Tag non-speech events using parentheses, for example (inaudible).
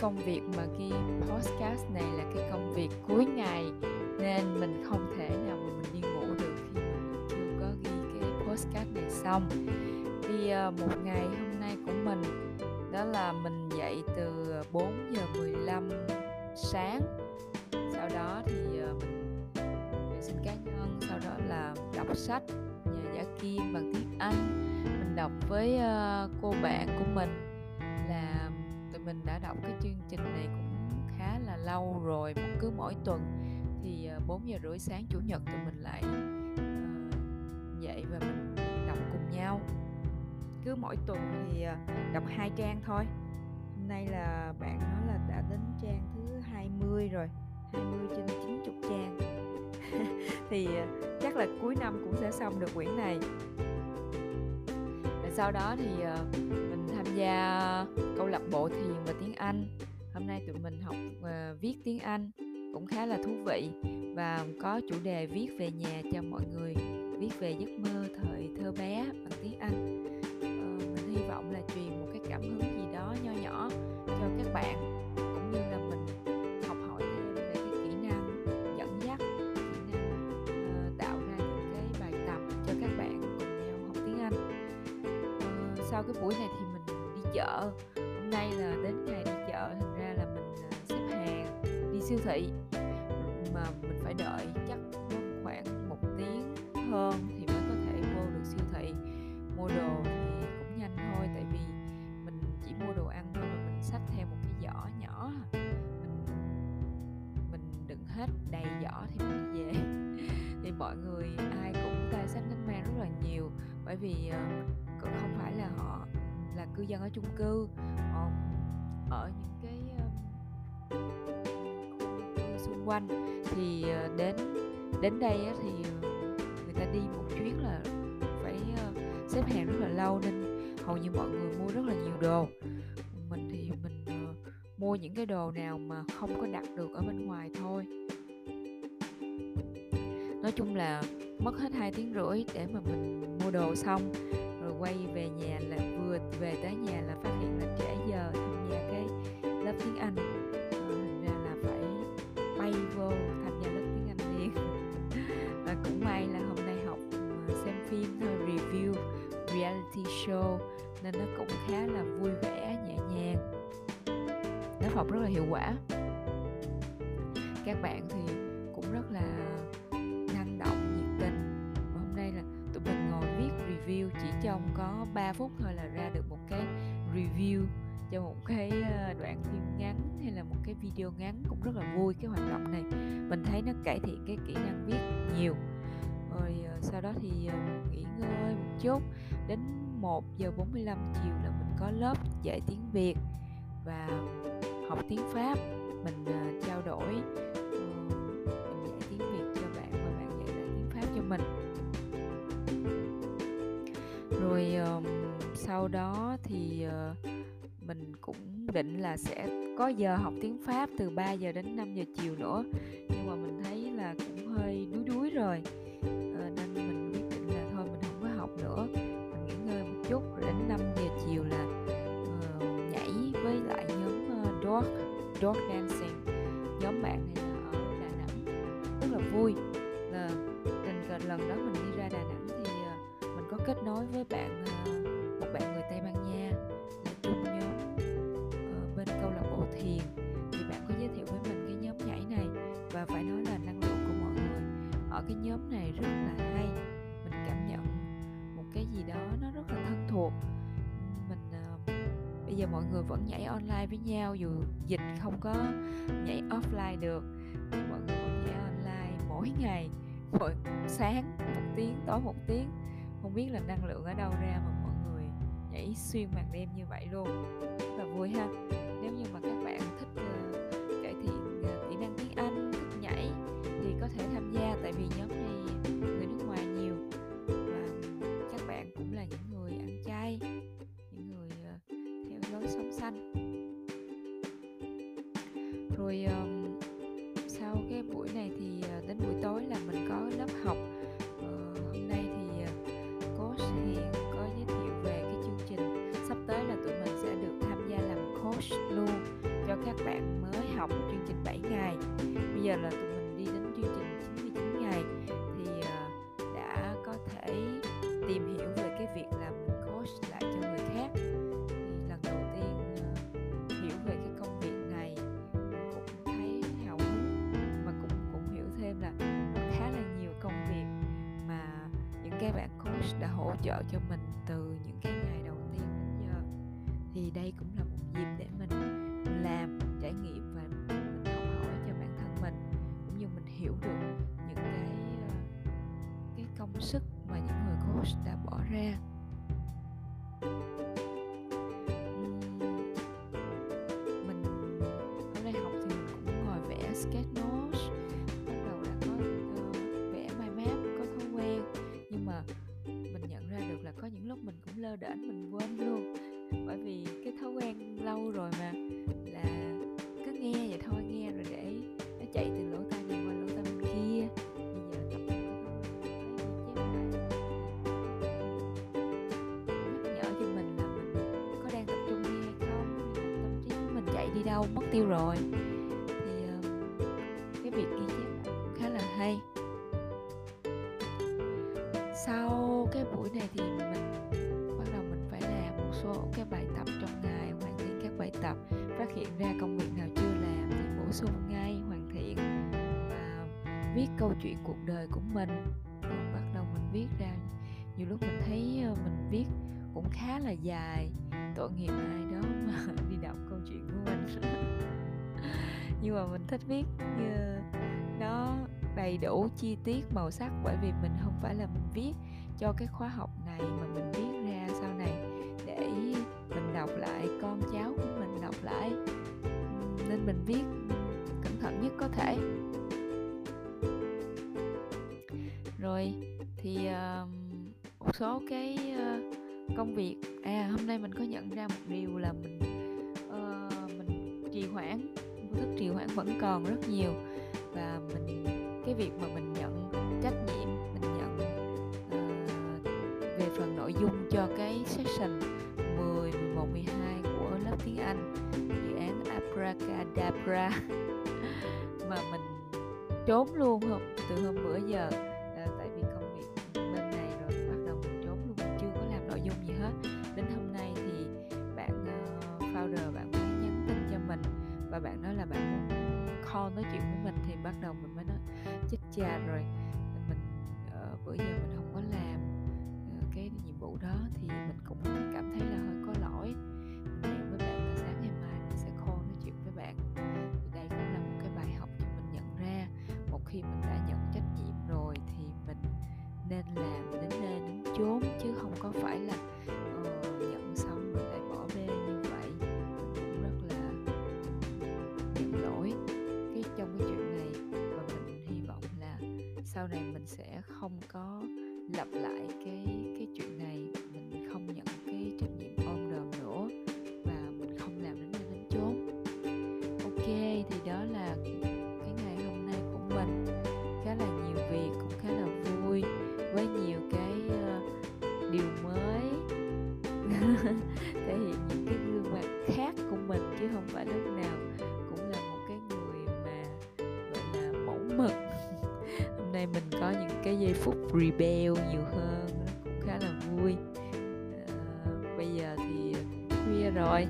công việc mà ghi podcast này là cái công việc cuối ngày, nên mình không thể nào mà mình đi ngủ được khi mà mình chưa có ghi cái podcast này xong. Thì ờ, một ngày hôm nay của mình đó là mình dậy từ 4 giờ 15 sáng. Sau đó thì ờ, mình vệ sinh cá nhân, sau đó là đọc sách, nhà giả kim bằng tiếng anh. Mình đọc với ờ, cô bạn của mình là tụi mình đã đọc cái chương trình này cũng khá là lâu rồi cứ mỗi tuần. Thì ờ, 4 giờ rưỡi sáng chủ nhật tụi mình lại uh, dậy và mình đọc cùng nhau. Cứ mỗi tuần thì ờ, đọc hai trang thôi. Hôm nay là bạn nói là đã đến trang thứ 20 rồi 20 trên 90 trang. (laughs) Thì chắc là cuối năm cũng sẽ xong được quyển này. Và sau đó thì uh, tham gia câu lạc bộ thiền và tiếng Anh. Hôm nay tụi mình học uh, viết tiếng Anh cũng khá là thú vị. Và có chủ đề viết về nhà cho mọi người viết về giấc mơ thời thơ bé bằng tiếng Anh. Uh, mình hy vọng là truyền một cái cảm hứng gì đó nho nhỏ cho các bạn cũng như là mình học hỏi thêm về cái kỹ năng dẫn dắt kỹ năng uh, tạo ra những cái bài tập cho các bạn cùng nhau học tiếng Anh. Uh, sau cái buổi này thì chợ. Hôm nay là đến ngày đi chợ thành ra là mình à, xếp hàng đi siêu thị. Mà mình phải đợi chắc khoảng một tiếng hơn thì mới có thể vô được siêu thị. Mua đồ thì cũng nhanh thôi tại vì mình chỉ mua đồ ăn thôi mà mình xách theo một cái giỏ nhỏ. Mình mình đựng hết đầy giỏ thì mình đi về. (laughs) Thì mọi người ai cũng tay sách nách mang rất là nhiều bởi vì uh, không phải là họ là cư dân ở chung cư. Ở những cái khu cư xung quanh thì ờ, đến đến đây thì ờ, người ta đi một chuyến là phải ờ, xếp hàng rất là lâu nên hầu như mọi người mua rất là nhiều đồ. Mình thì mình mua những cái đồ nào mà không có đặt được ở bên ngoài thôi. Nói chung là mất hết hai tiếng rưỡi để mà mình mua đồ xong, rồi quay về nhà là lớp học rất là hiệu quả. Các bạn thì cũng rất là năng động, nhiệt tình. Và hôm nay là tụi mình ngồi viết review, chỉ trong có 3 phút thôi là ra được một cái review cho một cái ờ, đoạn phim ngắn hay là một cái video ngắn cũng rất là vui cái hoạt động này. Mình thấy nó cải thiện cái kỹ năng viết nhiều. Rồi ờ, sau đó thì ờ, nghỉ ngơi một chút. Đến 1 giờ 45 chiều là mình có lớp dạy tiếng Việt. Và học tiếng Pháp. Mình à, trao đổi mình dạy tiếng Việt cho bạn và bạn dạy lại tiếng Pháp cho mình. Rồi sau đó thì ờ, mình cũng định là sẽ có giờ học tiếng Pháp từ 3 giờ đến 5 giờ chiều nữa. Nhưng mà mình thấy là cũng hơi đuối đuối rồi. Dog dancing. Nhóm bạn này là ở Đà Nẵng, rất là vui. Là tình cờ lần đó mình đi ra Đà Nẵng thì ờ, mình có kết nối với bạn ờ, một bạn người Tây Ban Nha là chung nhóm ờ, bên câu lạc bộ thiền. Thì bạn có giới thiệu với mình cái nhóm nhảy này và phải nói là năng lượng của mọi người ở cái nhóm này rất là hay. Mình cảm nhận một cái gì đó nó rất là thân thuộc giờ mọi người vẫn nhảy online với nhau, dù dịch không có nhảy offline được thì mọi người vẫn nhảy online mỗi (laughs) ngày, mỗi sáng một tiếng, tối một tiếng. Không biết là năng lượng ở đâu ra mà mọi người nhảy xuyên màn đêm như vậy luôn. Rất là vui. rồi um, sau cái buổi này thì ờ, đến buổi tối là mình có lớp học. Ờ, hôm nay thì ờ, coach hiền có giới thiệu về cái chương trình. Sắp tới là tụi mình sẽ được tham gia làm coach luôn cho các bạn mới học chương trình 7 ngày. Bây giờ là tụi các bạn coach đã hỗ trợ cho mình từ những cái ngày đầu tiên đến giờ. Thì đây cũng là một dịp để mình làm, trải nghiệm và mình học hỏi cho bản thân mình, cũng như mình hiểu được những cái ờ, cái công sức mà những người coach đã bỏ ra. Mình ở đây học thì mình cũng ngồi vẽ sketch để mình quên luôn. Bởi vì cái thói quen lâu rồi mà, là cứ nghe vậy thôi, nghe rồi để nó chạy từ lỗ tai này qua lỗ tai bên kia. Bây giờ tập cái thói quen nhắc nhở cho mình là mình có đang tập trung nghe hay không? Tâm trí của mình chạy đi đâu, mất tiêu rồi. Thì um, cái việc ghi chép cũng khá là hay. Sau cái buổi này thì bổ sung ngay, hoàn thiện và viết câu chuyện cuộc đời của mình. Rồi bắt đầu mình viết ra, nhiều lúc mình thấy ờ, mình viết cũng khá là dài, tội nghiệp ai đó mà (laughs) đi đọc câu chuyện của mình. (laughs) Nhưng mà mình thích viết, như nó đầy đủ chi tiết màu sắc, bởi vì mình không phải là mình viết cho cái khóa học này mà mình viết ra sau này để mình đọc lại, con cháu của mình đọc lại. Nên mình viết thận nhất có thể. Rồi thì uh, một số cái uh, công việc. À hôm nay mình có nhận ra một điều là mình uh, mình trì hoãn vô thức trì hoãn vẫn còn rất nhiều. Và mình cái việc mà mình nhận trách nhiệm mình nhận uh, về phần nội dung cho cái session 10, 11, 12 của lớp tiếng Anh dự án Abracadabra. (laughs) mà mình trốn luôn hôm từ hôm bữa giờ à, tại vì công việc bên này rồi bắt đầu mình trốn luôn mình chưa có làm nội dung gì hết. Đến hôm nay thì bạn uh, founder bạn mới nhắn tin cho mình và bạn nói là bạn muốn call nói chuyện với mình thì bắt đầu mình mới nói chết cha rồi mình uh, bữa giờ mình không có làm uh, cái nhiệm vụ đó. Thì mình cũng khi mình đã nhận trách nhiệm rồi thì mình nên làm đến nơi đến chốn chứ không có phải là ờ, uh, nhận xong rồi lại bỏ bê như vậy. Mình cũng rất là nhận lỗi cái trong cái chuyện này. Và mình hy vọng là sau này mình sẽ không có lặp lại cái cái chuyện này. Mình không nhận mình. Khá là nhiều việc cũng khá là vui với nhiều cái uh, điều mới. (laughs) Thể hiện những cái gương mặt khác của mình chứ không phải lúc nào cũng là một cái người mà gọi là mẫu mực. (laughs) Hôm nay mình có những cái giây phút rebel nhiều hơn nó cũng khá là vui. Uh, bây giờ thì khuya rồi.